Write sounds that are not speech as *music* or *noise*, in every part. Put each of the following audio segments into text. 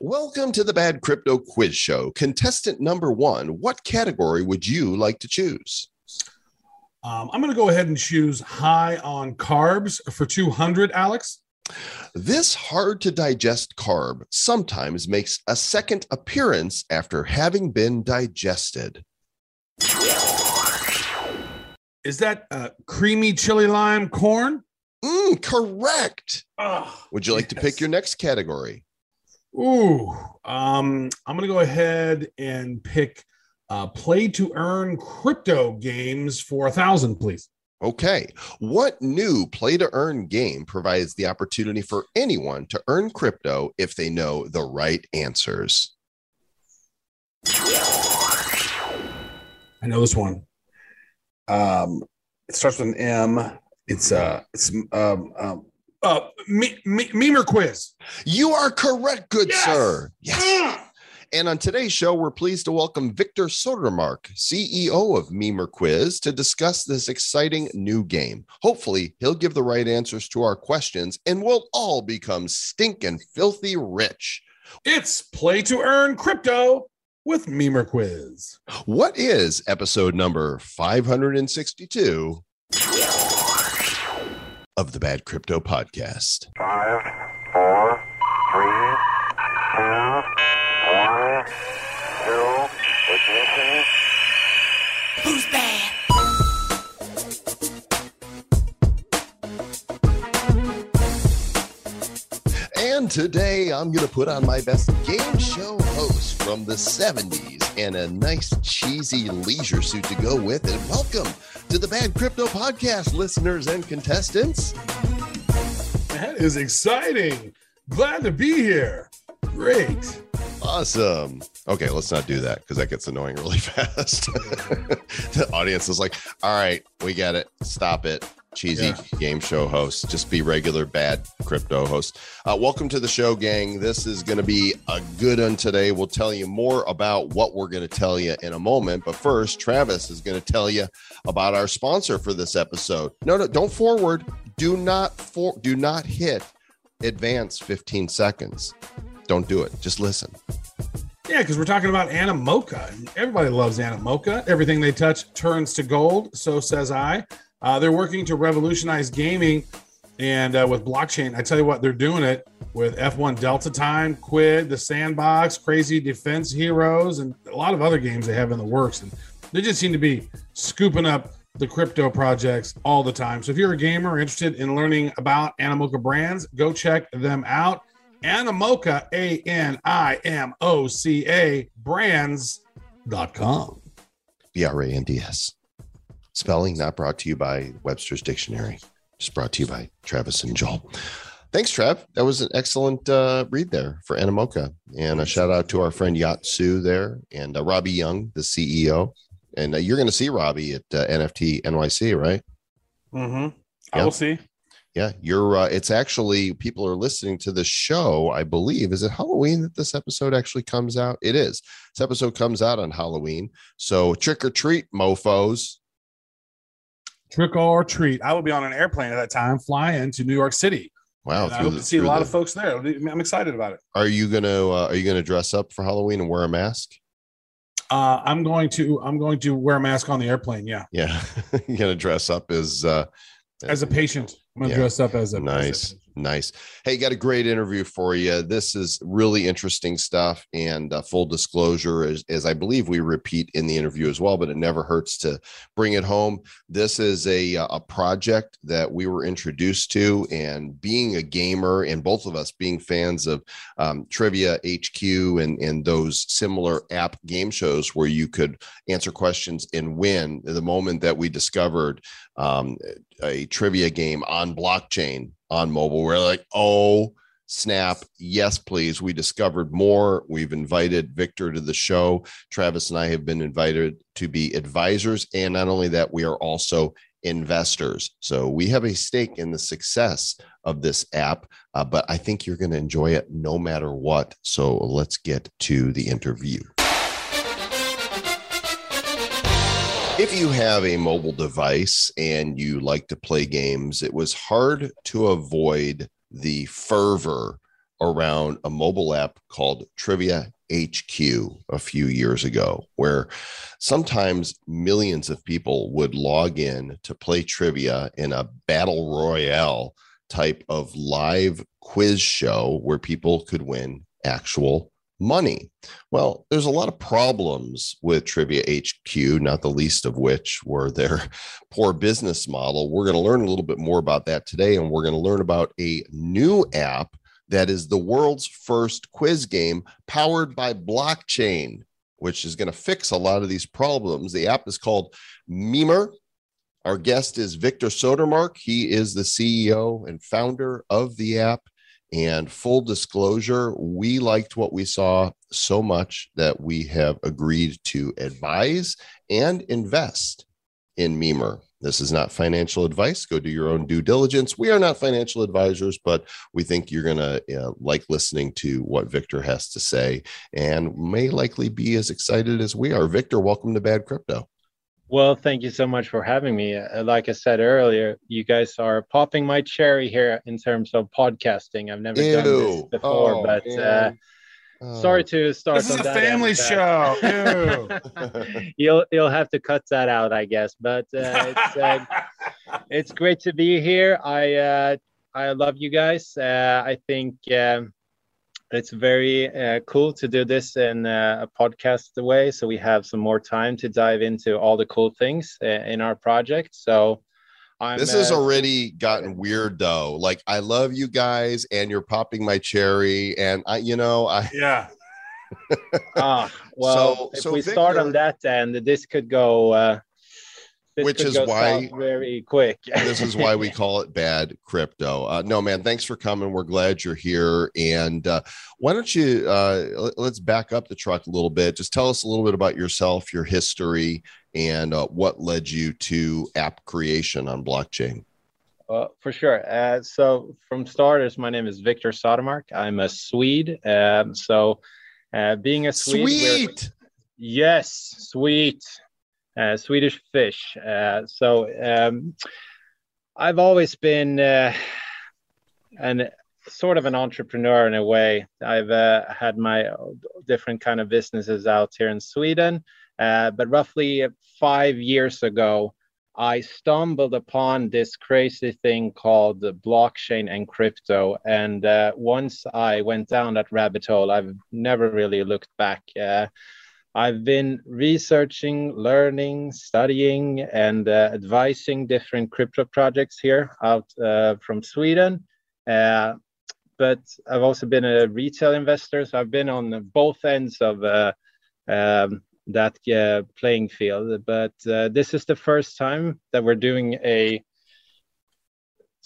Welcome to the Bad Crypto Quiz Show. Contestant number one, what category would you like to choose? Um, I'm going to go ahead and choose high on carbs for 200, Alex. This hard to digest carb sometimes makes a second appearance after having been digested. Is that uh, creamy chili lime corn? Mm, correct. Oh, Would you like to pick your next category? Ooh, um, I'm going to go ahead and pick uh, play to earn crypto games for a thousand, please. Okay. What new play to earn game provides the opportunity for anyone to earn crypto if they know the right answers? I know this one. Um, it starts with an M. It's uh, it's um, um, uh, me, me, Mimir quiz. You are correct, good Yes! sir. Yes. And on today's show, we're pleased to welcome Viktor Sodermark, CEO of Mimir Quiz, to discuss this exciting new game. Hopefully, he'll give the right answers to our questions and we'll all become stinking filthy rich. It's play to earn crypto with Mimir quiz. What is episode number 562 of the Bad Crypto Podcast? Five, four, three, two, one, zero, ignition. Who's bad? And today I'm going to put on my best game show host from the 70s and a nice cheesy leisure suit to go with it. Welcome to the Bad Crypto Podcast, listeners and contestants. That is exciting. Glad to be here. Great. Awesome. Okay, let's not do that because that gets annoying really *laughs* fast. the audience is like, all right, we get it. Stop it. Cheesy Yeah. game show host. Just be regular bad crypto host. Uh, welcome to the show, gang. This is going to be a good one today. We'll tell you more about what we're going to tell you in a moment. But first, Travis is going to tell you about our sponsor for this episode. No, no, don't forward. Do not for do not hit advance 15 seconds. Don't do it. Just listen. Yeah, because we're talking about Animoca. Everybody loves Animoca. Everything they touch turns to gold. So says I. Uh, they're working to revolutionize gaming and uh, with blockchain. I tell you what, they're doing it with F1 Delta Time, Quidd, the Sandbox, Crazy Defense Heroes, and a lot of other games they have in the works. And they just seem to be scooping up the crypto projects all the time. So if you're a gamer interested in learning about Animoca brands, go check them out. Animoca, A N I M O C A brands.com. B R A N D S. Spelling not brought to you by Webster's Dictionary, just brought to you by Travis and Joel. Thanks, Trav. That was an excellent uh, read there for Animoca. And a shout out to our friend Yat Siu there and uh, Robby Yung, the CEO. And uh, you're going to see Robbie at uh, NFT NYC, right? Mm-hmm. I Yeah. will see. Yeah, you're. Uh, it's actually people are listening to the show. I believe is it Halloween that this episode actually comes out. It is. This episode comes out on Halloween. So trick or treat, mofo's. Trick or treat. I will be on an airplane at that time, flying to New York City. Wow, I hope the- to see a lot the- of folks there. I'm excited about it. Are you gonna uh, Are you gonna dress up for Halloween and wear a mask? Uh, I'm going to I'm going to wear a mask on the airplane. Yeah, Yeah, *laughs* you're gonna dress up as uh, as a patient. I'm gonna Yeah. dress up as a nice as a- nice. Hey got a great interview for you this is really interesting stuff and uh, full disclosure as, is i believe we repeat in the interview as well but it never hurts to bring it home. This is a uh, a project that we were introduced to and being a gamer and both of us being fans of um, trivia hq and and those similar app game shows where you could answer questions and win the moment that we discovered um, a trivia game on blockchain on mobile. We're like, oh snap, yes, please. We discovered more. We've invited Viktor to the show. Travis and I have been invited to be advisors, and not only that, we are also investors. So we have a stake in the success of this app. Uh, but I think you're going to enjoy it no matter what. So let's get to the interview. If you have a mobile device and you like to play games, it was hard to avoid the fervor around a mobile app called Trivia HQ a few years ago, where sometimes millions of people would log in to play trivia in a battle royale type of live quiz show where people could win actual money. Well, there's a lot of problems with Trivia HQ, not the least of which were their *laughs* poor business model. We're going to learn a little bit more about that today, and we're going to learn about a new app that is the world's first quiz game powered by blockchain, which is going to fix a lot of these problems. The app is called Mimir. Our guest is Viktor Sodermark. He is the CEO and founder of the app. And full disclosure, we liked what we saw so much that we have agreed to advise and invest in Mimir. This is not financial advice. Go do your own due diligence. We are not financial advisors, but we think you're going to uh, like listening to what Viktor has to say and may likely be as excited as we are. Viktor, welcome to Bad Crypto. Well, thank you so much for having me. Uh, like I said earlier, you guys are popping my cherry here in terms of podcasting. I've never Ew. done this before, oh, but uh, oh. sorry to start. This is a family show. *laughs* *laughs* you'll you'll have to cut that out, I guess. But uh, it's uh, *laughs* it's great to be here. I uh, I love you guys. I think. Um, it's very uh, cool to do this in uh, a podcast way. So we have some more time to dive into all the cool things uh, in our project. So I'm, this has uh, already gotten weird though. Like i love you guys and you're popping my cherry and i you know i *laughs* yeah. Ah *laughs* well so, if so we Viktor, start on that end this could go uh, this which is why very quick. *laughs* this is why we call it bad crypto. Uh, no, man, thanks for coming. We're glad you're here. And uh, why don't you uh, let's back up the truck a little bit. Just tell us a little bit about yourself, your history, and uh, what led you to app creation on blockchain. Uh, for sure. Uh, so, from starters, my name is Viktor Sodermark. I'm a Swede. Um, so, uh, being a Swede, sweet, yes, sweet. Uh, Swedish fish. Uh, so um, I've always been uh, an sort of an entrepreneur in a way. I've uh, had my different kind of businesses out here in Sweden, uh, but roughly five years ago, I stumbled upon this crazy thing called blockchain and crypto. And uh, once I went down that rabbit hole, I've never really looked back. I've been researching, learning, studying, and uh, advising different crypto projects here out uh, from Sweden. Uh, but I've also been a retail investor, so I've been on both ends of uh, um, that uh, playing field. But uh, this is the first time that we're doing a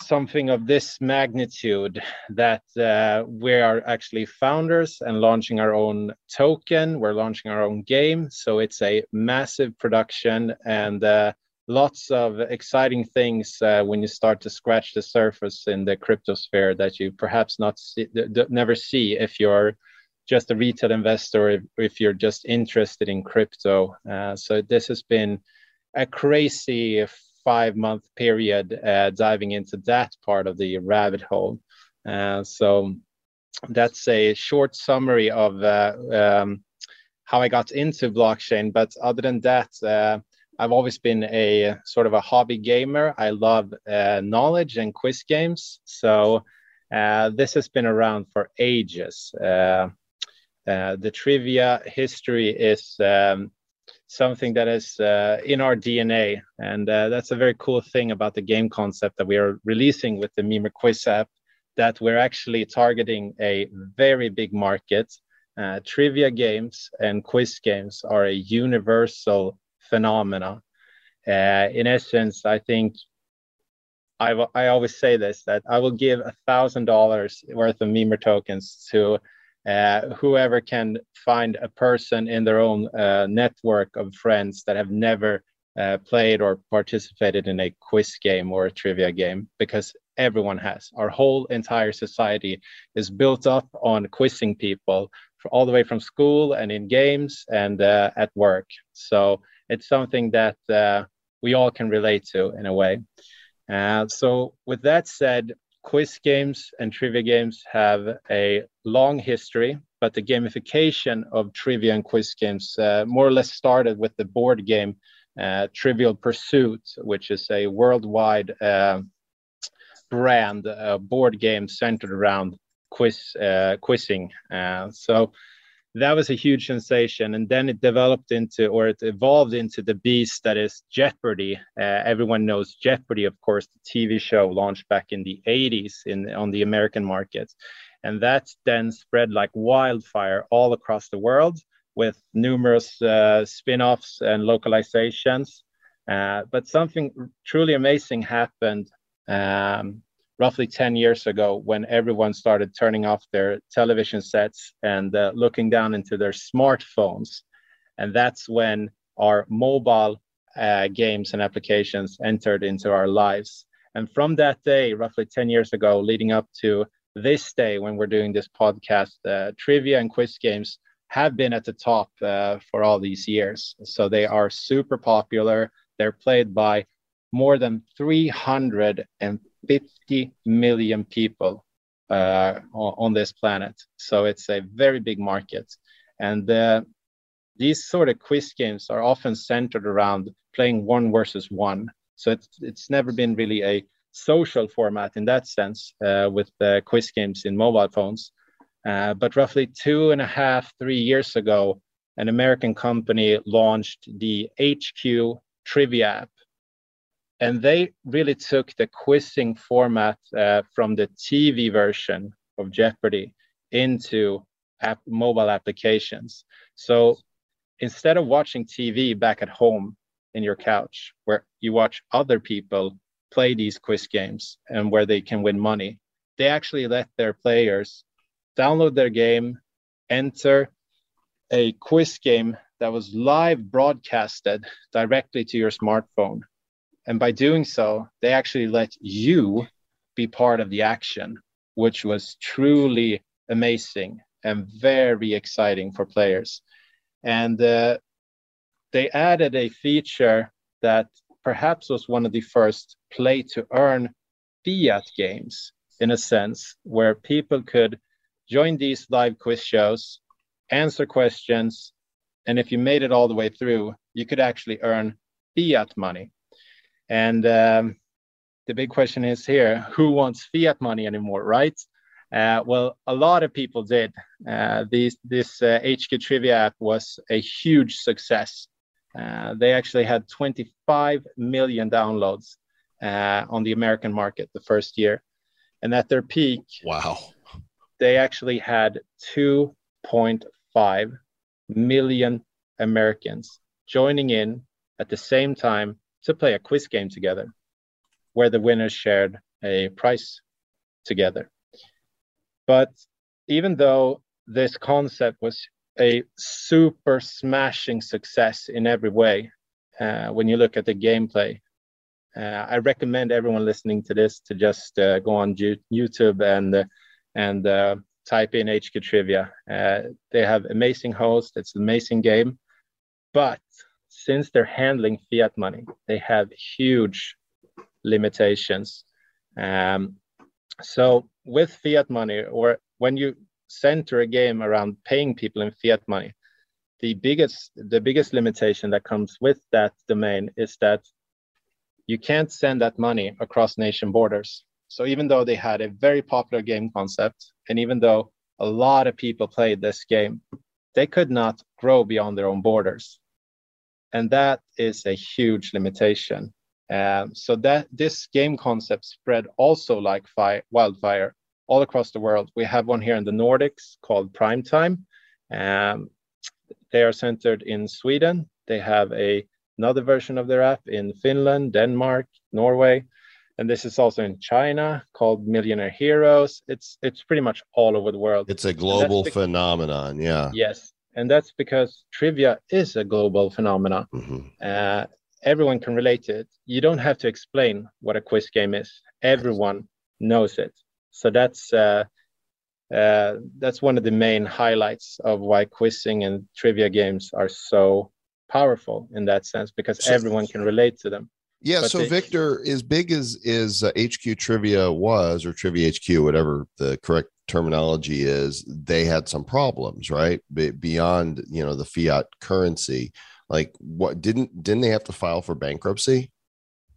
something of this magnitude that uh, we are actually founders and launching our own token. We're launching our own game. So it's a massive production and uh, lots of exciting things uh, when you start to scratch the surface in the crypto sphere that you perhaps not see, never see if you're just a retail investor if, if you're just interested in crypto. Uh, so this has been a crazy five month period uh, diving into that part of the rabbit hole. Uh, so that's a short summary of uh, um, how I got into blockchain. But other than that, uh, I've always been a sort of a hobby gamer. I love uh, knowledge and quiz games. So uh, this has been around for ages. the trivia history is um, something that is uh, in our DNA. And uh, that's a very cool thing about the game concept that we are releasing with the Mimir Quiz app, that we're actually targeting a very big market. Uh, trivia games and quiz games are a universal phenomena. Uh, in essence, I think I, I always say this that I will give a thousand dollars worth of Mimir tokens to uh, whoever can find a person in their own uh, network of friends that have never uh, played or participated in a quiz game or a trivia game because everyone has. Our whole entire society is built up on quizzing people all the way from school and in games and uh, at work. So it's something that uh, we all can relate to in a way. Uh, so with that said quiz games and trivia games have a long history, but the gamification of trivia and quiz games uh, more or less started with the board game uh, Trivial Pursuit, which is a worldwide uh, brand uh, board game centered around quiz uh, quizzing. Uh, so that was a huge sensation. And then it developed into or it evolved into the beast that is jeopardy. Uh, everyone knows jeopardy of course the tv show launched back in the 80s in on the american market. And that then spread like wildfire all across the world with numerous uh, spin-offs and localizations. Uh, but something truly amazing happened um, roughly 10 years ago when everyone started turning off their television sets and uh, looking down into their smartphones. And that's when our mobile uh, games and applications entered into our lives. And from that day, roughly 10 years ago, leading up to this day when we're doing this podcast, uh, trivia and quiz games have been at the top uh, for all these years. So they are super popular. They're played by more than 350 million people uh, on this planet. So it's a very big market. And uh, these sort of quiz games are often centered around playing one versus one. So it's, it's never been really a social format in that sense uh, with the quiz games in mobile phones. Uh, but roughly two and a half, three years ago, an American company launched the HQ Trivia app, and they really took the quizzing format uh, from the TV version of Jeopardy into app, mobile applications. So instead of watching TV back at home in your couch, where you watch other people play these quiz games and where they can win money, they actually let their players download their game, enter a quiz game that was live broadcasted directly to your smartphone and by doing so, they actually let you be part of the action, which was truly amazing and very exciting for players. And uh, they added a feature that perhaps was one of the first play to earn fiat games in a sense, where people could join these live quiz shows, answer questions, and if you made it all the way through, you could actually earn fiat money. And um, the big question is here who wants fiat money anymore, right? Uh, well, a lot of people did. Uh, these, this uh, HQ Trivia app was a huge success. Uh, they actually had 25 million downloads uh, on the American market the first year. And at their peak, wow, they actually had 2.5 million Americans joining in at the same time to play a quiz game together where the winners shared a prize together. But even though this concept was a super smashing success in every way, uh, when you look at the gameplay, uh, I recommend everyone listening to this to just uh, go on YouTube and and uh, type in HQ Trivia. Uh, they have amazing hosts. It's an amazing game, but since they're handling fiat money, they have huge limitations. Um, so with fiat money, or when you center a game around paying people in fiat money, the biggest the biggest limitation that comes with that domain is that you can't send that money across nation borders. So even though they had a very popular game concept, and even though a lot of people played this game, they could not grow beyond their own borders and that is a huge limitation. Um, so that this game concept spread also like fire, wildfire all across the world. We have one here in the Nordics called Primetime. Um, they are centered in Sweden. They have a another version of their app in Finland, Denmark, Norway, and this is also in China called Millionaire Heroes. It's it's pretty much all over the world. It's a global phenomenon. Yeah. Yes, and that's because trivia is a global phenomenon. Mm-hmm. Uh, everyone can relate to it. You don't have to explain what a quiz game is. Everyone knows it. So that's uh, uh, that's one of the main highlights of why quizzing and trivia games are so powerful in that sense because so, everyone can relate to them. Yeah. But So they- Viktor, as big as is uh, HQ Trivia was, or Trivia HQ, whatever the correct terminology is, they had some problems, right? Be- beyond you know the fiat currency. Like, what didn't didn't they have to file for bankruptcy?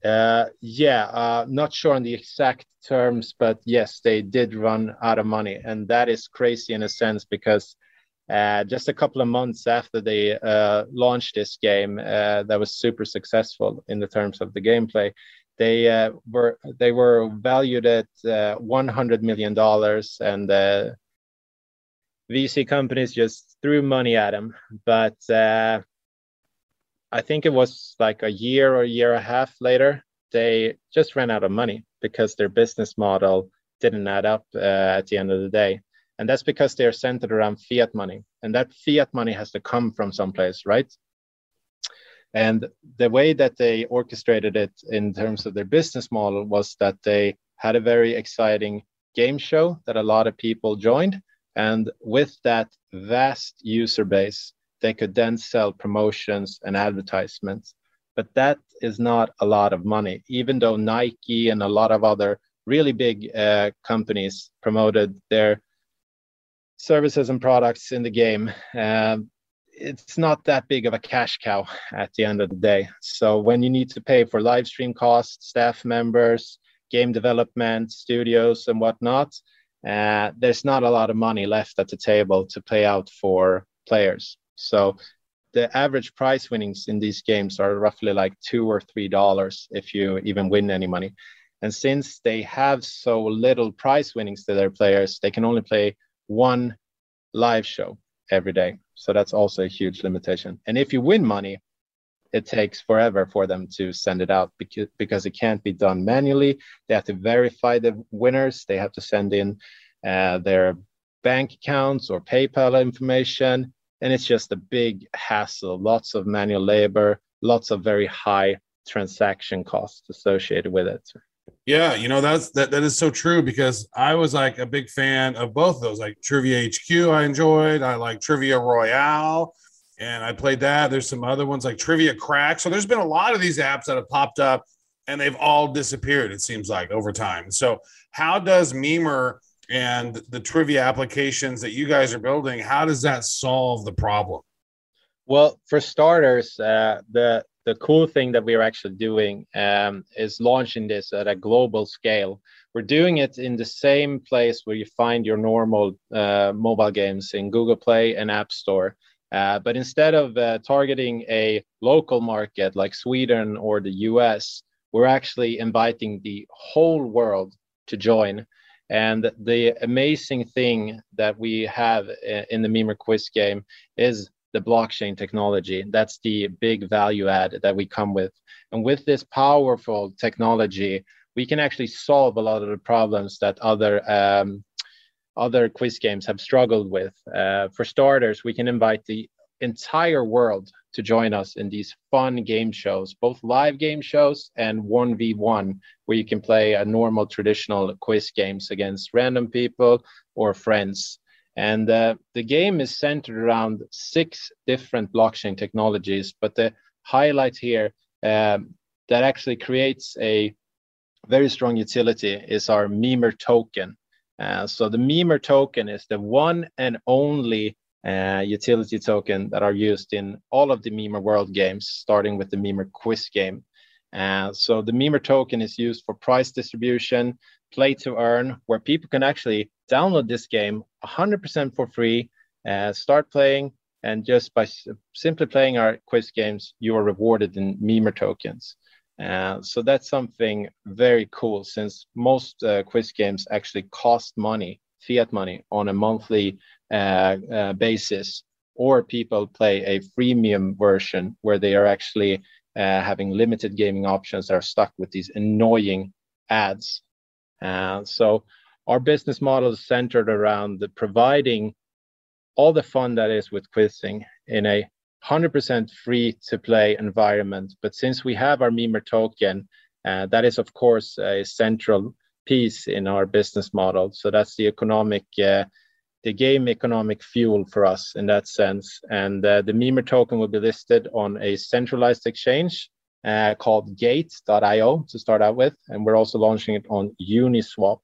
Uh, yeah, uh, not sure on the exact terms, but yes, they did run out of money, and that is crazy in a sense because uh, just a couple of months after they uh, launched this game, uh, that was super successful in the terms of the gameplay. They uh, were they were valued at uh, 100 million dollars, and uh, VC companies just threw money at them. But uh, I think it was like a year or a year and a half later, they just ran out of money because their business model didn't add up uh, at the end of the day. And that's because they're centered around fiat money. And that fiat money has to come from someplace, right? And the way that they orchestrated it in terms of their business model was that they had a very exciting game show that a lot of people joined. And with that vast user base, they could then sell promotions and advertisements. But that is not a lot of money, even though Nike and a lot of other really big uh, companies promoted their services and products in the game. Um, it's not that big of a cash cow at the end of the day. So when you need to pay for live stream costs, staff members, game development, studios, and whatnot, uh, there's not a lot of money left at the table to pay out for players. So the average prize winnings in these games are roughly like two or three dollars if you even win any money. And since they have so little prize winnings to their players, they can only play one live show every day. So that's also a huge limitation. And if you win money, it takes forever for them to send it out because, because it can't be done manually. They have to verify the winners. They have to send in uh, their bank accounts or PayPal information. And it's just a big hassle, lots of manual labor, lots of very high transaction costs associated with it. Yeah, you know that's that that is so true because I was like a big fan of both of those, like Trivia HQ. I enjoyed. I like Trivia Royale, and I played that. There's some other ones like Trivia Crack. So there's been a lot of these apps that have popped up, and they've all disappeared. It seems like over time. So how does Mimir and the trivia applications that you guys are building? How does that solve the problem? Well, for starters, uh, the the cool thing that we are actually doing um, is launching this at a global scale. We're doing it in the same place where you find your normal uh, mobile games in Google Play and App Store. Uh, but instead of uh, targeting a local market like Sweden or the US, we're actually inviting the whole world to join. And the amazing thing that we have uh, in the Mimir quiz game is the blockchain technology. That's the big value add that we come with. And with this powerful technology, we can actually solve a lot of the problems that other um, other quiz games have struggled with. Uh, for starters, we can invite the entire world to join us in these fun game shows, both live game shows and 1v1, where you can play a normal traditional quiz games against random people or friends. And uh, the game is centered around six different blockchain technologies. But the highlight here um, that actually creates a very strong utility is our Mimir token. Uh, so the Mimir token is the one and only uh, utility token that are used in all of the Mimir World games, starting with the Mimir Quiz game. Uh, so the Mimir token is used for price distribution, play to earn, where people can actually download this game 100% for free, uh, start playing, and just by simply playing our quiz games, you are rewarded in Mimir tokens. Uh, so that's something very cool since most uh, quiz games actually cost money, fiat money, on a monthly uh, uh, basis, or people play a freemium version where they are actually uh, having limited gaming options that are stuck with these annoying ads. Uh, so our business model is centered around the providing all the fun that is with quizzing in a 100% free to play environment. But since we have our Mimir token, uh, that is, of course, a central piece in our business model. So that's the economic, uh, the game economic fuel for us in that sense. And the Mimir token will be listed on a centralized exchange uh, called Gate.io to start out with, and we're also launching it on Uniswap.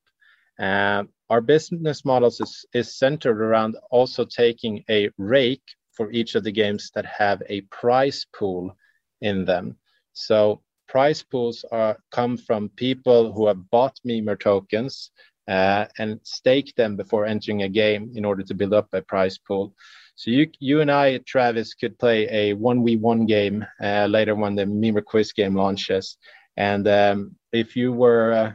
Uh, our business models is, is centered around also taking a rake for each of the games that have a prize pool in them. So prize pools are come from people who have bought Mimir tokens uh, and stake them before entering a game in order to build up a prize pool. So you, you and I, Travis, could play a one v one game uh, later when the Mimir quiz game launches. And um, if you were uh,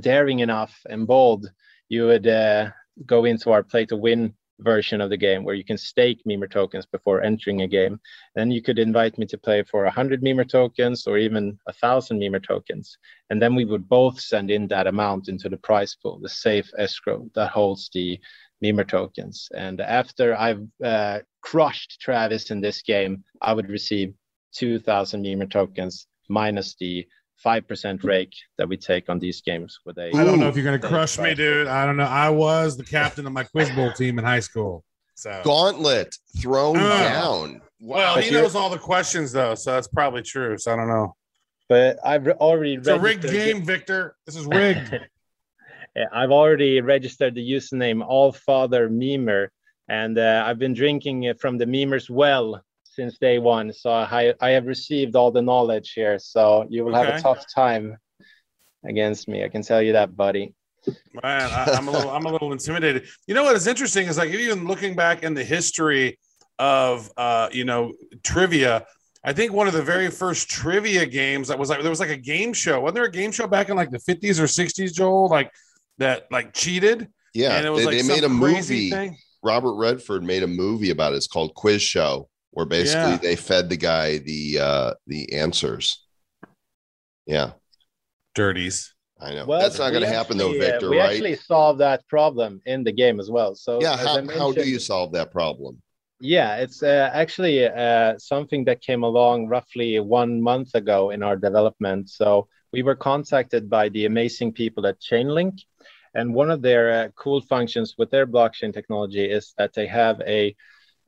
daring enough and bold, you would uh, go into our play to win version of the game where you can stake Mimir tokens before entering a game. Then you could invite me to play for 100 Mimir tokens or even thousand Mimir tokens. And then we would both send in that amount into the prize pool, the safe escrow that holds the Mimir tokens. And after I've uh, crushed Travis in this game, I would receive 2,000 Mimir tokens minus the 5% rake that we take on these games with a I don't know if you're going to crush me, dude. I don't know. I was the captain of my quiz bowl team in high school. So Gauntlet thrown Uh. down. well, But he knows all the questions though, so that's probably true. So I don't know. But I've re- already It's a rigged game, Viktor. This is rigged. *laughs* I've already registered the username Allfather Mimir, and uh, I've been drinking from the Mimir's well since day one. So I, I have received all the knowledge here. So you will have a tough time against me. I can tell you that, buddy. Man, I, I'm a little, I'm a little intimidated. You know what is interesting is like even looking back in the history of, uh, you know, trivia. I think one of the very first trivia games that was like there was like a game show. Wasn't there a game show back in like the 50s or 60s, Joel? Like that, like cheated. Yeah, and it was they, like they some made a crazy movie. Thing. Robert Redford made a movie about it. It's called Quiz Show, where basically Yeah. they fed the guy the uh the answers. Yeah, Dirties. I know. Well, That's not going to we happen though, actually, uh, Viktor, we right? actually solved that problem in the game as well. So yeah, how, how do you solve that problem? Yeah, it's uh, actually uh, something that came along roughly one month ago in our development. So we were contacted by the amazing people at Chainlink, and one of their uh, cool functions with their blockchain technology is that they have a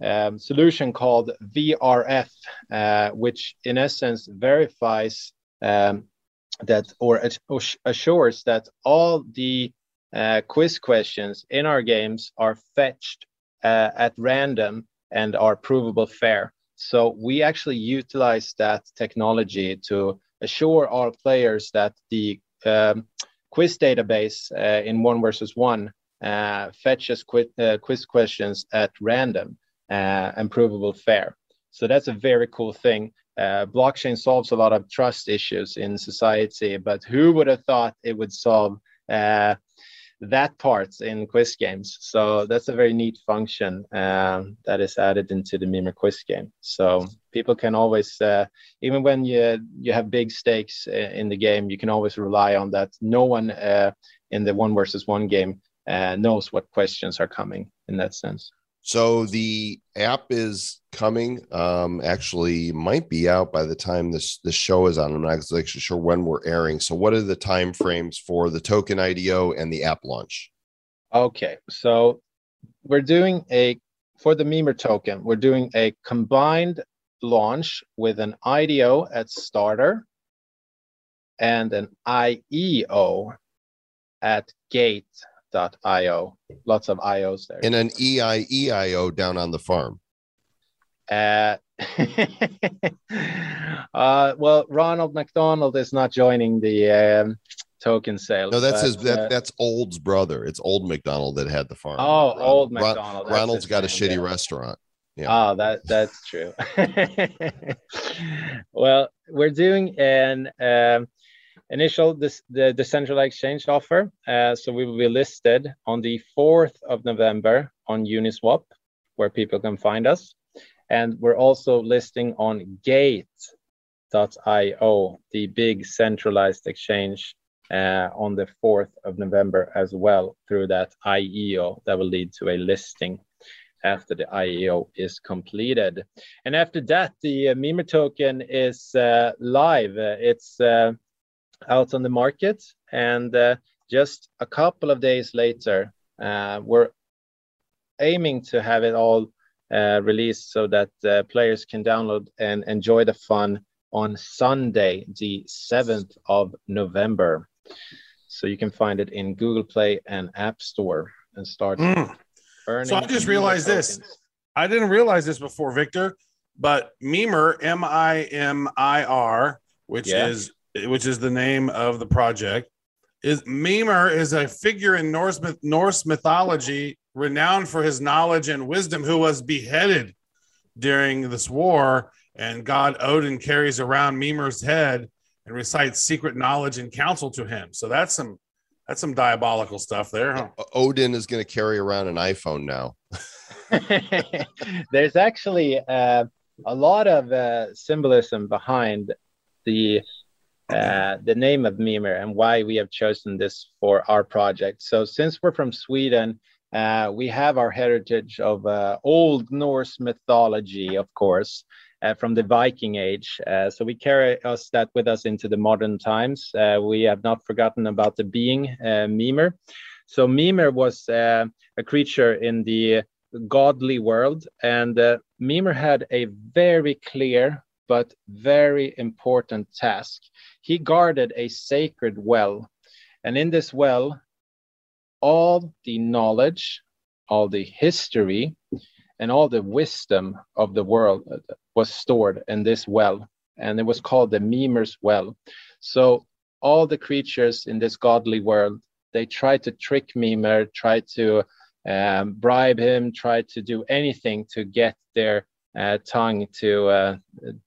um, solution called VRF, uh, which in essence verifies um, that or assures that all the uh, quiz questions in our games are fetched uh, at random and are provable fair. So we actually utilize that technology to assure our players that the um, quiz database uh, in one versus one uh, fetches quiz, uh, quiz questions at random and provable fair. So that's a very cool thing. Uh, blockchain solves a lot of trust issues in society, but who would have thought it would solve uh, that part in quiz games. So that's a very neat function um, that is added into the Mimir quiz game. So people can always, uh, even when you you have big stakes in the game, you can always rely on that. No one uh, in the one versus one game uh, knows what questions are coming in that sense. So the app is coming. Um, actually, might be out by the time this this show is on. I'm not actually sure when we're airing. So, what are the time frames for the token IDO and the app launch? Okay, so we're doing a for the Mimir token, we're doing a combined launch with an IDO at starter and an IEO at gate.io. Lots of IOs there. And an E EIEIO down on the farm. Uh, *laughs* uh, well, Ronald McDonald is not joining the um, token sale. No, that's his. That, uh, that's Old's brother. It's Old McDonald that had the farm. oh, Ron- old Ron- McDonald. that's Ronald's got a shitty yeah. restaurant. Yeah. Oh, that that's true. *laughs* well, we're doing an um, initial this the decentralized exchange offer. Uh, so we will be listed on the fourth of November on Uniswap, where people can find us, and we're also listing on Gate.io, the big centralized exchange. Uh, on the 4th of November as well through that IEO that will lead to a listing after the IEO is completed. And after that, the uh, Mimir token is uh, live. Uh, it's uh, out on the market. And uh, just a couple of days later, uh, we're aiming to have it all uh, released so that uh, players can download and enjoy the fun on Sunday, the 7th of November. So you can find it in Google Play and App Store and start Mm. earning. So I just realized this. I didn't realize this before, Viktor, but Mimir, M I M I R, which Yeah. is which is the name of the project, is Mimir is a figure in Norse Norse mythology renowned for his knowledge and wisdom, who was beheaded during this war, and God Odin carries around Mimir's head and recites secret knowledge and counsel to him. So that's some that's some diabolical stuff there, huh? Odin is going to carry around an iPhone now. *laughs* There's actually uh, a lot of uh, symbolism behind the uh, the name of Mimir and why we have chosen this for our project. So, since we're from Sweden, uh, we have our heritage of uh, Old Norse mythology, of course, uh, from the Viking Age. Uh, so we carry us that with us into the modern times. Uh, we have not forgotten about the being Mimir. So Mimir was a creature in the godly world, and Mimir had a very clear but very important task. He guarded a sacred well, and in this well, all the knowledge, all the history, and all the wisdom of the world was stored in this well, and it was called the Mimir's Well. So all the creatures in this godly world, they tried to trick Mimir, tried to um, bribe him, tried to do anything to get their uh, tongue to uh,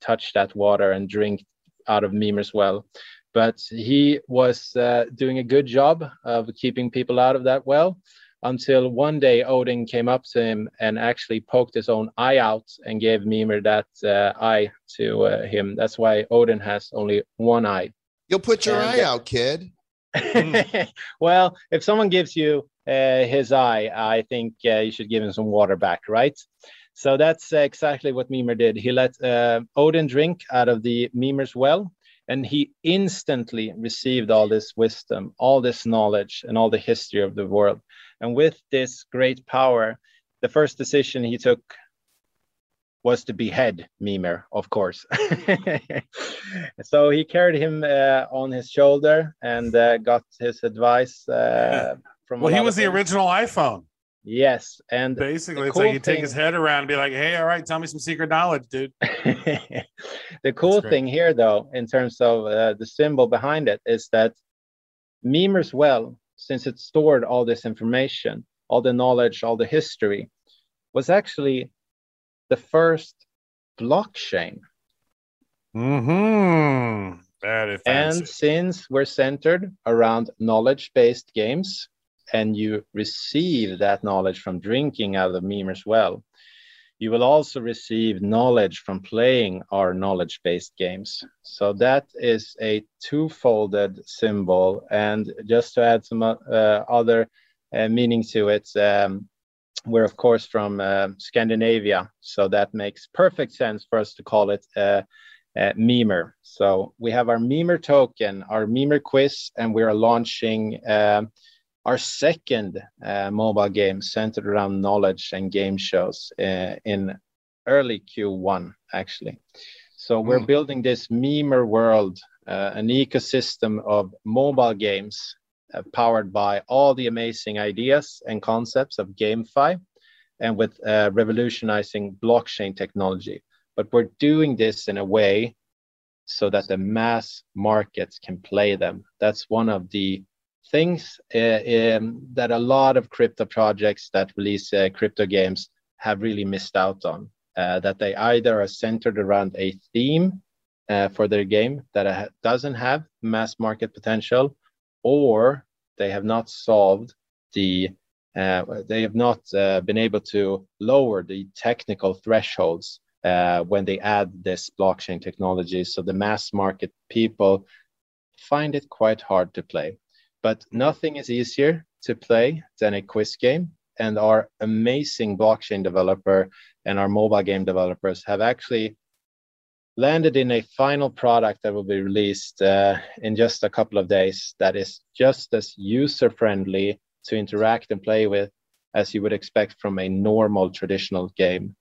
touch that water and drink out of Mimir's well. But he was uh, doing a good job of keeping people out of that well until one day Odin came up to him and actually poked his own eye out and gave Mimir that uh, eye to uh, him. That's why Odin has only one eye. You'll put your And- eye out, kid. *laughs* well, if someone gives you uh, his eye, I think uh, you should give him some water back, right? So that's uh, exactly what Mimir did. He let uh, Odin drink out of the Mimir's well, and he instantly received all this wisdom, all this knowledge, and all the history of the world. And with this great power, the first decision he took was to behead Mimir, of course. *laughs* so he carried him uh, on his shoulder and uh, got his advice uh, *laughs* from. Well, he was the things. original iPhone. Yes, and Basically, it's cool like you take his head around and be like, "Hey, all right, tell me some secret knowledge, dude." *laughs* the cool thing here, though, in terms of uh, the symbol behind it, is that Mimir's well, since it stored all this information, all the knowledge, all the history, was actually the first blockchain. Hmm. Very fancy. And since we're centered around knowledge based games, and you receive that knowledge from drinking out of Mimir's well, you will also receive knowledge from playing our knowledge based games. So that is a two folded symbol. And just to add some uh, other uh, meaning to it, um, we're of course from uh, Scandinavia. So that makes perfect sense for us to call it. Uh, uh, Mimir. So we have our Mimir token, our Mimir quiz, and we are launching um, our second uh, mobile game centered around knowledge and game shows uh, in early Q1, actually. So we're Mm. building this Mimir world, uh, an ecosystem of mobile games uh, powered by all the amazing ideas and concepts of GameFi and with uh, revolutionizing blockchain technology but we're doing this in a way so that the mass markets can play them. That's one of the things uh, um, that a lot of crypto projects that release uh, crypto games have really missed out on. Uh, that they either are centered around a theme for their game that doesn't have mass market potential, or they have not solved the uh, they have not uh, been able to lower the technical thresholds uh, when they add this blockchain technology. So the mass market people find it quite hard to play. But nothing is easier to play than a quiz game. And our amazing blockchain developer and our mobile game developers have actually landed in a final product that will be released uh, in just a couple of days that is just as user friendly to interact and play with as you would expect from a normal traditional game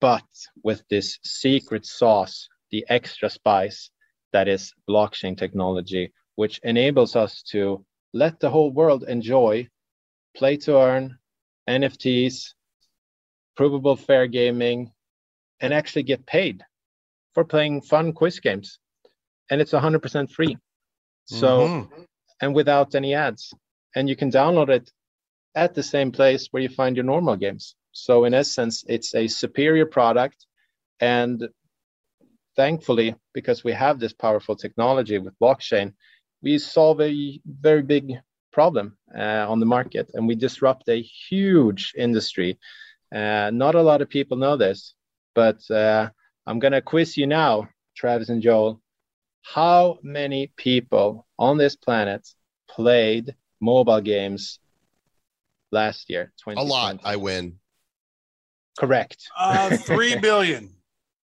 but with this secret sauce the extra spice that is blockchain technology, which enables us to let the whole world enjoy play to earn, NFTs, provable fair gaming, and actually get paid for playing fun quiz games. And it's 100% free. So, Mhm. and without any ads. And you can download it at the same place where you find your normal games. So, in essence, it's a superior product. And thankfully, because we have this powerful technology with blockchain, we solve a very big problem uh, on the market and we disrupt a huge industry. Uh, not a lot of people know this, but uh, I'm going to quiz you now, Travis and Joel. How many people on this planet played mobile games last year? A lot. I win. Correct. Uh, three *laughs* billion.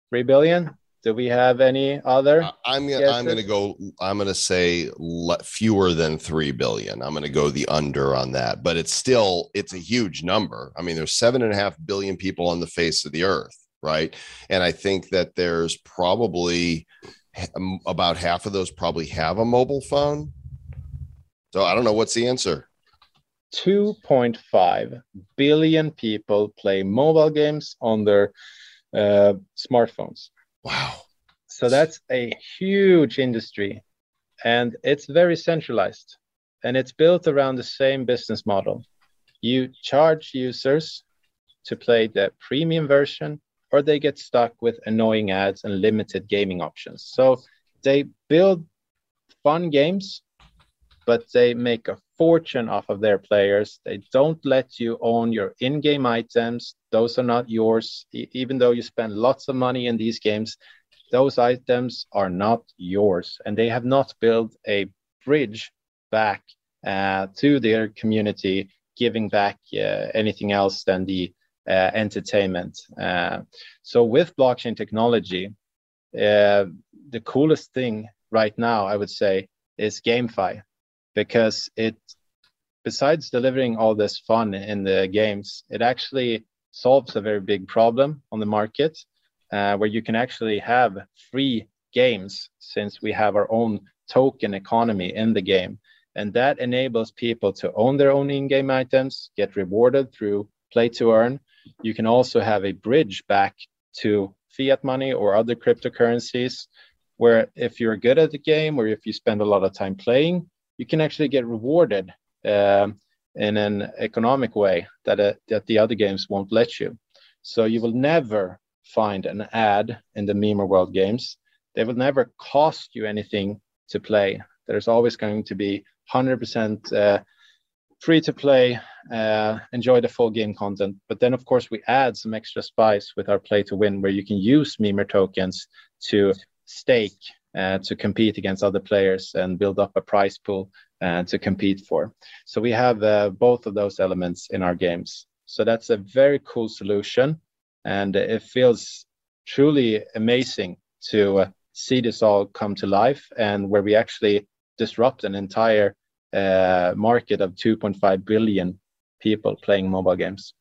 Three billion. Do we have any other? I- I'm gonna Yes, I'm gonna go. I'm gonna say le- fewer than three billion. I'm gonna go the under on that, but it's still it's a huge number. I mean, there's seven and a half billion people on the face of the earth, right? And I think that there's probably about half of those probably have a mobile phone. So I don't know what's the answer. 2.5 billion people play mobile games on their uh, smartphones. Wow. So that's a huge industry and it's very centralized and it's built around the same business model. You charge users to play the premium version or they get stuck with annoying ads and limited gaming options. So they build fun games, but they make a fortune off of their players. They don't let you own your in game items, those are not yours. E- even though you spend lots of money in these games, those items are not yours and they have not built a bridge back uh, to their community giving back uh, anything else than the uh, entertainment uh, so with blockchain technology uh, the coolest thing right now i would say is gamefi because it besides delivering all this fun in the games it actually solves a very big problem on the market uh, where you can actually have free games since we have our own token economy in the game. And that enables people to own their own in game items, get rewarded through play to earn. You can also have a bridge back to fiat money or other cryptocurrencies, where if you're good at the game or if you spend a lot of time playing, you can actually get rewarded um, in an economic way that, uh, that the other games won't let you. So you will never find an ad in the Mimir World games. They will never cost you anything to play. There's always going to be 100% uh, free to play, uh, enjoy the full game content. But then, of course, we add some extra spice with our play to win, where you can use Mimir tokens to stake, uh, to compete against other players and build up a prize pool uh, to compete for. So we have uh, both of those elements in our games. So that's a very cool solution and it feels truly amazing to uh, see this all come to life and where we actually disrupt an entire uh, market of 2.5 billion people playing mobile games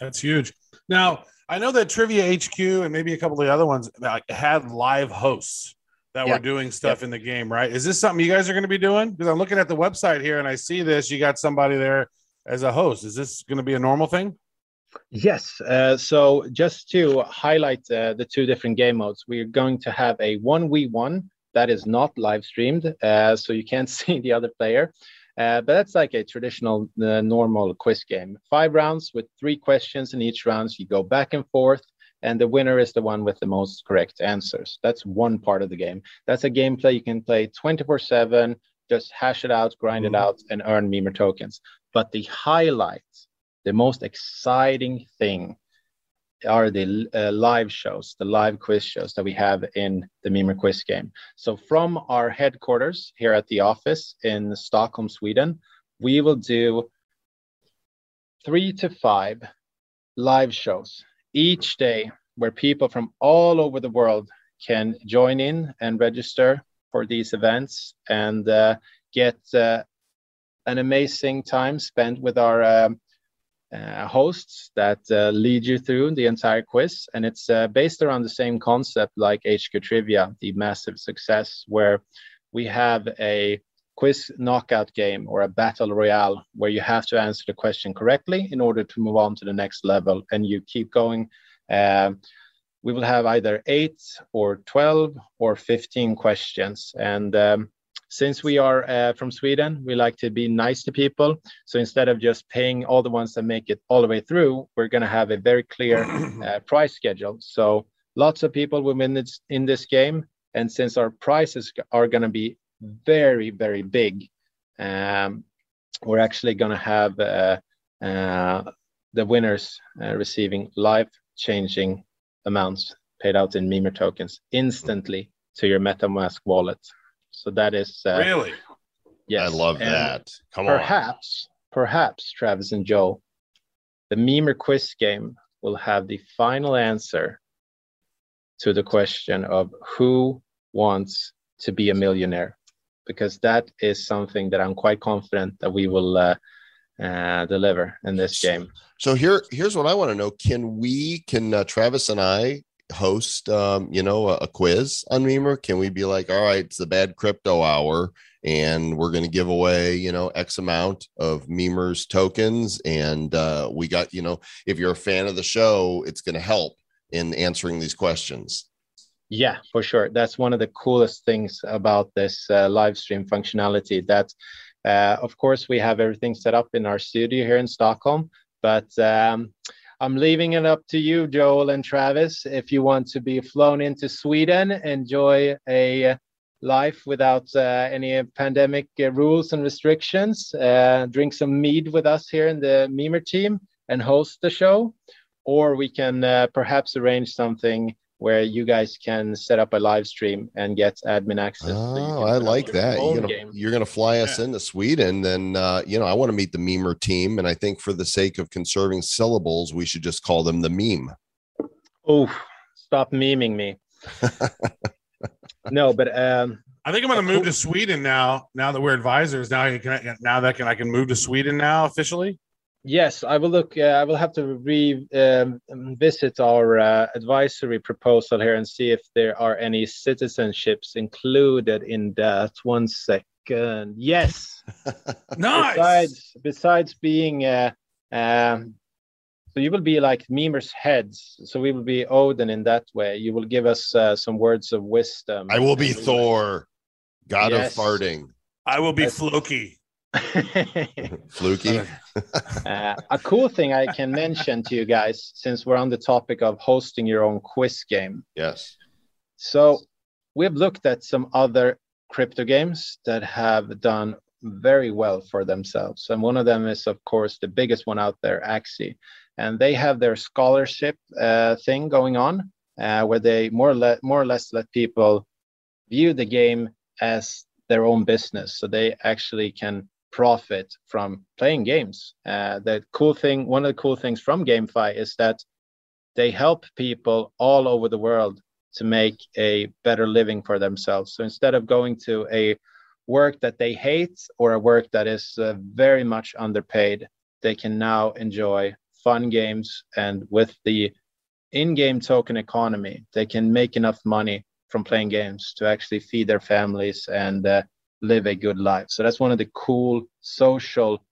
That's huge. Now, I know that Trivia HQ and maybe a couple of the other ones had live hosts that we're doing stuff in the game, right? Is this something you guys are going to be doing? Because I'm looking at the website here and I see this. You got somebody there as a host. Is this going to be a normal thing? Yes. Uh, so just to highlight uh, the two different game modes, we're going to have a 1v1 that is not live streamed, uh, so you can't *laughs* see the other player. Uh, but that's like a traditional, uh, normal quiz game. Five rounds with three questions in each round. You go back and forth, and the winner is the one with the most correct answers. That's one part of the game. That's a gameplay you can play 24 7, just hash it out, grind it Mhm. out, and earn Mimir tokens. But the highlight the most exciting thing are the uh, live shows, the live quiz shows that we have in the Mimir quiz game. So from our headquarters here at the office in Stockholm, Sweden, we will do three to five live shows each day where people from all over the world can join in and register for these events and uh, get uh, an amazing time spent with our um, uh, hosts that uh, lead you through the entire quiz, and it's uh, based around the same concept like HQ Trivia, the massive success, where we have a quiz knockout game or a battle royale where you have to answer the question correctly in order to move on to the next level, and you keep going. Uh, we will have either eight or 12 or 15 questions. And um, since we are uh, from Sweden, we like to be nice to people. So instead of just paying all the ones that make it all the way through, we're going to have a very clear *coughs* uh, price schedule. So lots of people will win this, in this game. And since our prices are going to be very, very big, um, we're actually going to have uh, uh, the winners uh, receiving life changing amounts paid out in Mimir tokens instantly to your MetaMask wallet. So that is uh, really, yes. I love And that. Come on. Perhaps, perhaps Travis and Joe, the Mimir quiz game will have the final answer to the question of who wants to be a millionaire, because that is something that I'm quite confident that we will uh, uh, deliver in this game. So here, here's what I want to know: Can we, can uh, Travis and I host, um, you know, a, a quiz on Mimir? Can we be like, all right, it's the bad crypto hour, and we're going to give away, you know, X amount of Mimir's tokens, and uh, we got, you know, if you're a fan of the show, it's going to help in answering these questions. Yeah, for sure. That's one of the coolest things about this uh, live stream functionality. That, uh, of course, we have everything set up in our studio here in Stockholm, but um, I'm leaving it up to you, Joel and Travis. If you want to be flown into Sweden, enjoy a life without uh, any pandemic uh, rules and restrictions, uh, drink some mead with us here in the Mimir team and host the show, or we can uh, perhaps arrange something where you guys can set up a live stream and get admin access. Oh, can I like that. You're gonna, game. you're gonna fly us into Sweden, then uh, you know I want to meet the Mimir team, and I think for the sake of conserving syllables, we should just call them the meme. Oh, stop memeing me. *laughs* no, but um, I think I'm going to move to Sweden now. Now that we're advisors, now you can now that can I can move to Sweden now officially. Yes, I will look. Uh, I will have to revisit um, our uh, advisory proposal here and see if there are any citizenships included in that. One second. Yes. *laughs* Nice. Besides, besides being, uh, um, so you will be like Mimir's heads. So we will be Odin in that way. You will give us uh, some words of wisdom. I will be Thor, god Yes. of farting. I will be That's- Floki. *laughs* Fluky. uh, a cool thing I can mention to you guys, since we're on the topic of hosting your own quiz game. Yes. So we've looked at some other crypto games that have done very well for themselves. And one of them is, of course, the biggest one out there, Axie. And they have their scholarship uh, thing going on, uh, where they more or, le- more or less let people view the game as their own business. So they actually can profit from playing games. Uh, the cool thing, one of the cool things from GameFi is that they help people all over the world to make a better living for themselves. So instead of going to a work that they hate or a work that is uh, very much underpaid, they can now enjoy fun games. And with the in game token economy, they can make enough money from playing games to actually feed their families and uh, live a good life. So that's one of the cool social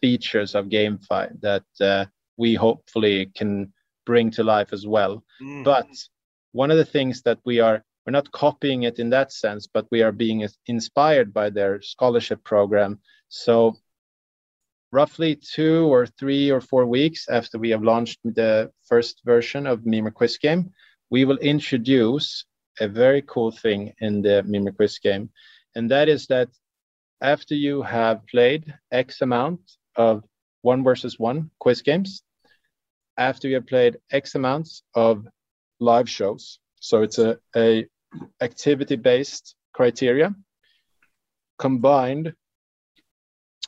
features of GameFi that uh, we hopefully can bring to life as well. Mm. But one of the things that we are we're not copying it in that sense, but we are being inspired by their scholarship program. So roughly two or three or four weeks after we have launched the first version of Mimir Quiz Game, we will introduce a very cool thing in the Mimir Quiz Game. And that is that after you have played X amount of one versus one quiz games, after you have played X amounts of live shows. So it's a, a activity based criteria combined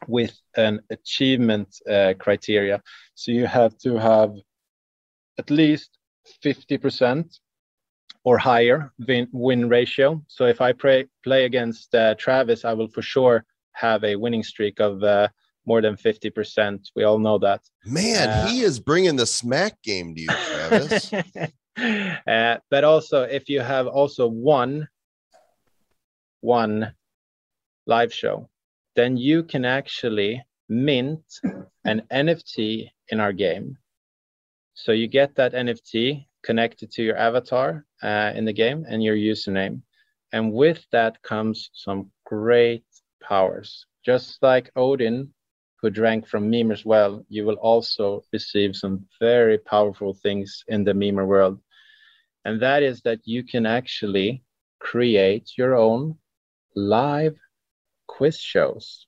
with an achievement uh, criteria. So you have to have at least 50% or higher win, win ratio. So if I play, play against uh, Travis, I will for sure have a winning streak of uh, more than 50%. We all know that. Man, Uh, he is bringing the smack game to you, Travis. *laughs* uh, but also, if you have also one one live show, then you can actually mint an NFT in our game. So you get that NFT connected to your avatar uh, in the game and your username, and with that comes some great powers. Just like Odin, who drank from Mimir's well, you will also receive some very powerful things in the Mimir world. And that is that you can actually create your own live quiz shows.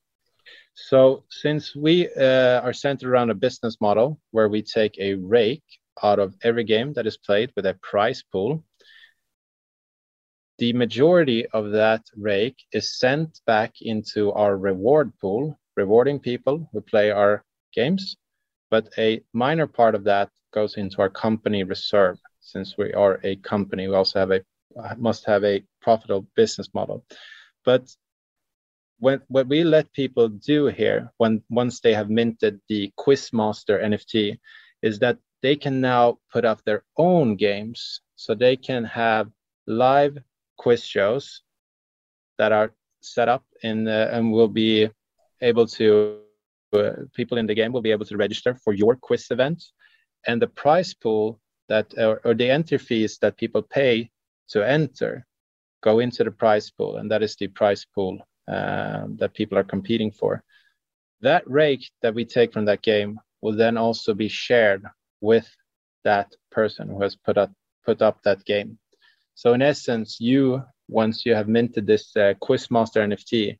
So, since we uh, are centered around a business model where we take a rake out of every game that is played with a prize pool, the majority of that rake is sent back into our reward pool, rewarding people who play our games. But a minor part of that goes into our company reserve. Since we are a company, we also have a must have a profitable business model. But when what we let people do here, when once they have minted the Quizmaster NFT, is that they can now put up their own games, so they can have live quiz shows that are set up in uh, and will be able to uh, people in the game will be able to register for your quiz event. And the prize pool that or, or the entry fees that people pay to enter go into the prize pool. And that is the prize pool um, that people are competing for. That rake that we take from that game will then also be shared with that person who has put up put up that game so in essence, you once you have minted this uh, Quizmaster NFT,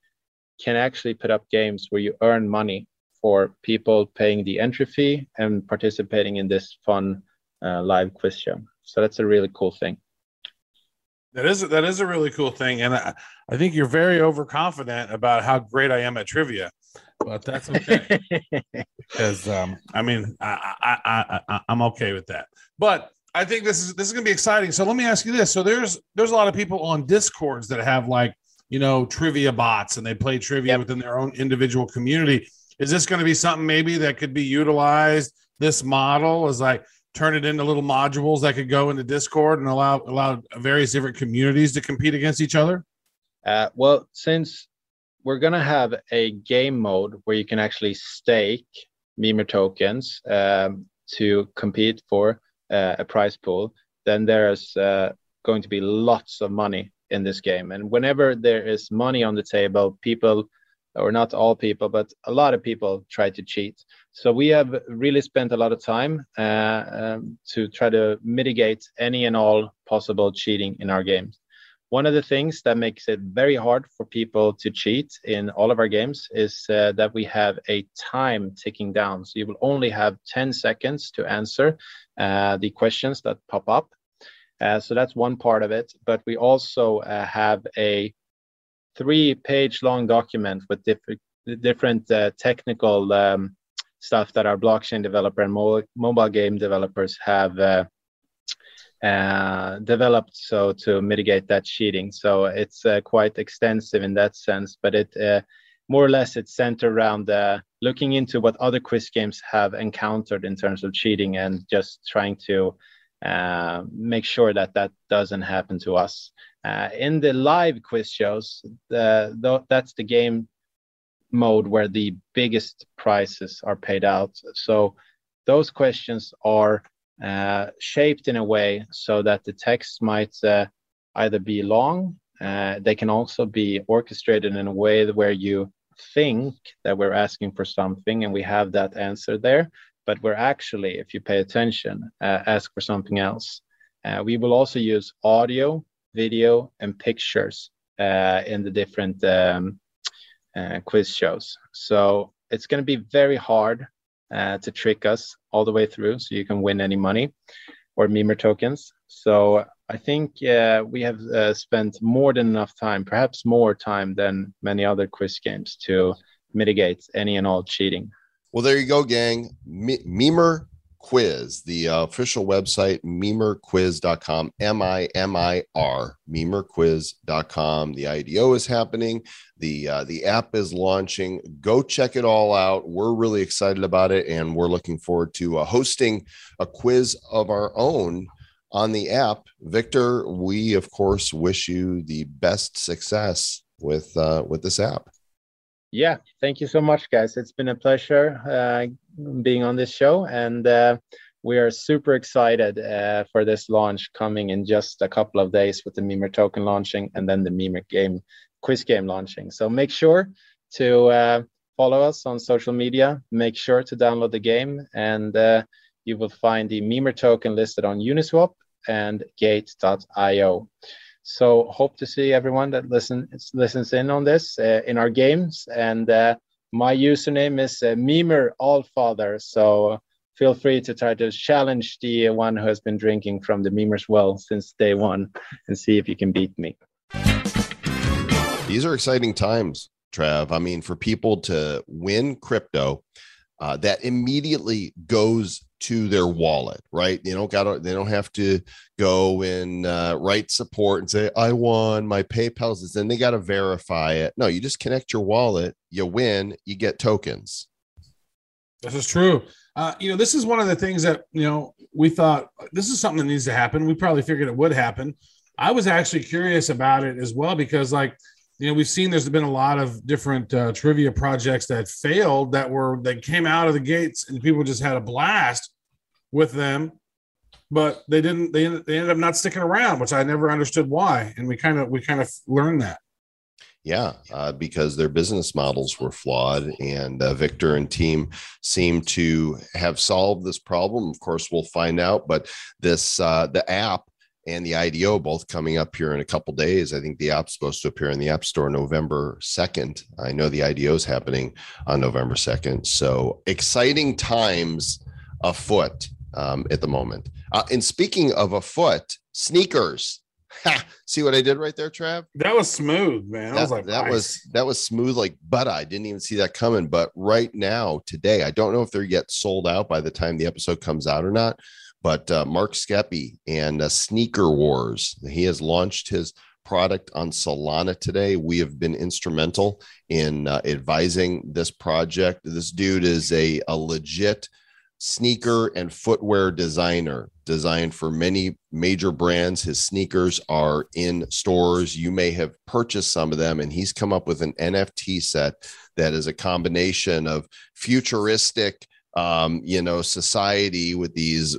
can actually put up games where you earn money for people paying the entry fee and participating in this fun uh, live quiz show. So that's a really cool thing. That is that is a really cool thing, and I, I think you're very overconfident about how great I am at trivia, but that's okay *laughs* because um, I mean I, I I I I'm okay with that. But I think this is this is going to be exciting. So let me ask you this: so there's there's a lot of people on discords that have like you know trivia bots and they play trivia Yep. within their own individual community. Is this going to be something maybe that could be utilized? This model is like turn it into little modules that could go into Discord and allow allow various different communities to compete against each other. Uh, well, since we're gonna have a game mode where you can actually stake Mimir tokens um, to compete for uh, a prize pool, then there's uh, going to be lots of money in this game. And whenever there is money on the table, people, or not all people, but a lot of people try to cheat. So we have really spent a lot of time uh, um, to try to mitigate any and all possible cheating in our games. One of the things that makes it very hard for people to cheat in all of our games is uh, that we have a time ticking down. So you will only have 10 seconds to answer uh, the questions that pop up. Uh, so that's one part of it. But we also uh, have a three page long document with different different uh, technical um, stuff that our blockchain developer and mo- mobile game developers have uh, developed so to mitigate that cheating. So it's uh, quite extensive in that sense, but it uh, more or less it's centered around uh, looking into what other quiz games have encountered in terms of cheating and just trying to uh, make sure that that doesn't happen to us. In the live quiz shows, the, the, that's the game mode where the biggest prizes are paid out. So those questions are uh, shaped in a way so that the text might uh, either be long, uh, they can also be orchestrated in a way where you think that we're asking for something and we have that answer there, but we're actually, if you pay attention, uh, ask for something else. Uh, we will also use audio, video, and pictures uh, in the different um, quiz shows. So it's going to be very hard uh, to trick us all the way through so you can win any money or Mimir tokens. So I think uh, we have uh, spent more than enough time, perhaps more time than many other quiz games to mitigate any and all cheating. Well, there you go, gang. Me- Mimir Quiz, the uh, official website, mimirquiz.com, M I M I R, mimirquiz.com. The IDO is happening. The uh, the app is launching. Go check it all out. We're really excited about it, and we're looking forward to uh, hosting a quiz of our own on the app. Viktor, we of course wish you the best success with uh, with this app. Yeah, thank you so much, guys. It's been a pleasure uh, being on this show, and uh, we are super excited uh, for this launch coming in just a couple of days with the Mimir token launching and then the Mimir game quiz game launching. So make sure to uh, follow us on social media. Make sure to download the game, and uh, you will find the Mimir token listed on Uniswap and Gate.io. So hope to see everyone that listen listens in on this uh, in our games. And uh, my username is uh, Mimir Allfather. So feel free to try to challenge the one who has been drinking from the Mimir's well since day one, and see if you can beat me. These are exciting times, Trav. I mean, for people to win crypto, uh, that immediately goes to their wallet, right? They don't got they don't have to go and uh, write support and say I won my PayPal's. Then they got to verify it. No, you just connect your wallet, you win, you get tokens. This is true. Uh, you know, this is one of the things that you know we thought this is something that needs to happen. We probably figured it would happen. I was actually curious about it as well because, like, you know, we've seen there's been a lot of different uh, trivia projects that failed that were that came out of the gates and people just had a blast with them, but they didn't. They they ended up not sticking around, which I never understood why. And we kind of we kind of learned that. Yeah, uh, because their business models were flawed, and uh, Viktor and team seem to have solved this problem. Of course, we'll find out. But this uh, the app and the IDO both coming up here in a couple days. I think the app's supposed to appear in the App Store November 2nd. I know the IDO is happening on November 2nd. So exciting times afoot um, at the moment. Uh, and speaking of a foot, sneakers. Ha! See what I did right there, Trav? That was smooth, man. That, was like that nice. was that was smooth like butter. I didn't even see that coming. But right now, today, I don't know if they're yet sold out by the time the episode comes out or not. But uh, Mark Skeppy and uh, Sneaker Wars, he has launched his product on Solana today. We have been instrumental in uh, advising this project. This dude is a, a legit sneaker and footwear designer, designed for many major brands. His sneakers are in stores. You may have purchased some of them, and he's come up with an NFT set that is a combination of futuristic um, you know, society with these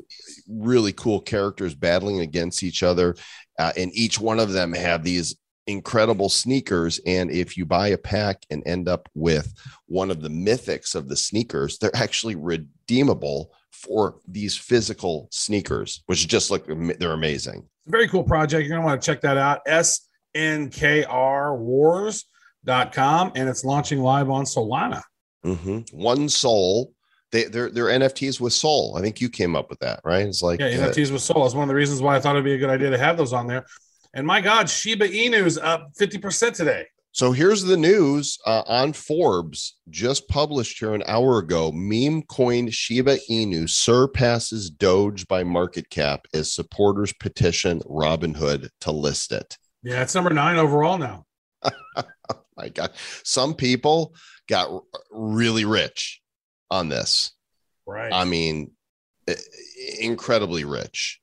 really cool characters battling against each other. Uh, and each one of them have these incredible sneakers. And if you buy a pack and end up with one of the mythics of the sneakers, they're actually redeemable for these physical sneakers, which just look, they're amazing. very cool project. You're gonna want to check that out. SNKRWars.com and it's launching live on Solana. Mm-hmm. One soul. They, they're, they're NFTs with soul. I think you came up with that, right? It's like Yeah, uh, NFTs with Soul. That's one of the reasons why I thought it'd be a good idea to have those on there. And my God, Shiba Inu's up 50% today. So here's the news uh, on Forbes, just published here an hour ago. Meme coin Shiba Inu surpasses Doge by market cap as supporters petition Robinhood to list it. Yeah, it's number nine overall now. *laughs* My God, some people got really rich on this. Right. I mean, incredibly rich.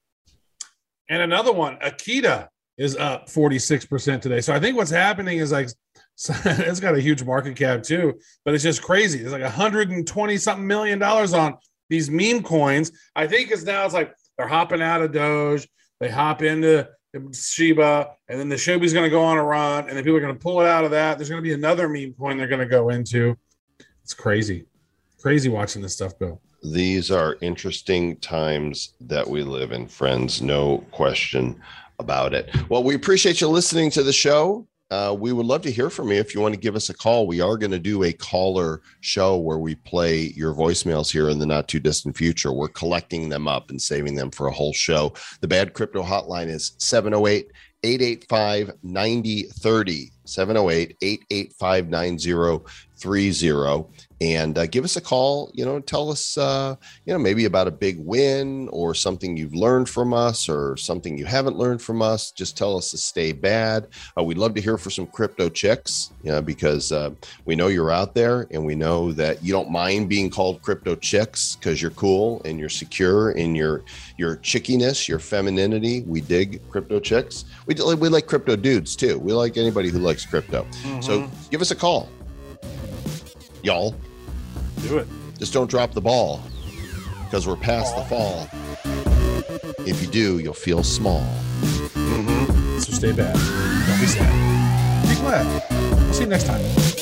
and another one, Akita is up 46% today. So I think what's happening is like *laughs* it's got a huge market cap too, but it's just crazy. It's like 120 something million dollars on these meme coins. I think it's now it's like they're hopping out of Doge, they hop into Shiba, and then the Shiba's going to go on a run, and then people are going to pull it out of that. There's going to be another meme coin they're going to go into. It's crazy, crazy watching this stuff go. These are interesting times that we live in, friends. No question about it. Well, we appreciate you listening to the show. Uh, we would love to hear from you if you want to give us a call. We are going to do a caller show where we play your voicemails here in the not too distant future. We're collecting them up and saving them for a whole show. The Bad Crypto Hotline is 708 885 9030. 708 885 9030. And uh, give us a call. You know, tell us, uh, you know, maybe about a big win or something you've learned from us or something you haven't learned from us. Just tell us to stay bad. Uh, we'd love to hear for some crypto chicks, you know, because uh, we know you're out there and we know that you don't mind being called crypto chicks because you're cool and you're secure in your your chickiness, your femininity. We dig crypto chicks. We we like crypto dudes too. We like anybody who likes crypto. So give us a call, y'all. Do it. Just don't drop the ball because we're past the fall. If you do, you'll feel small. Mm-hmm. So stay bad. Don't be sad. Be glad. We'll see you next time.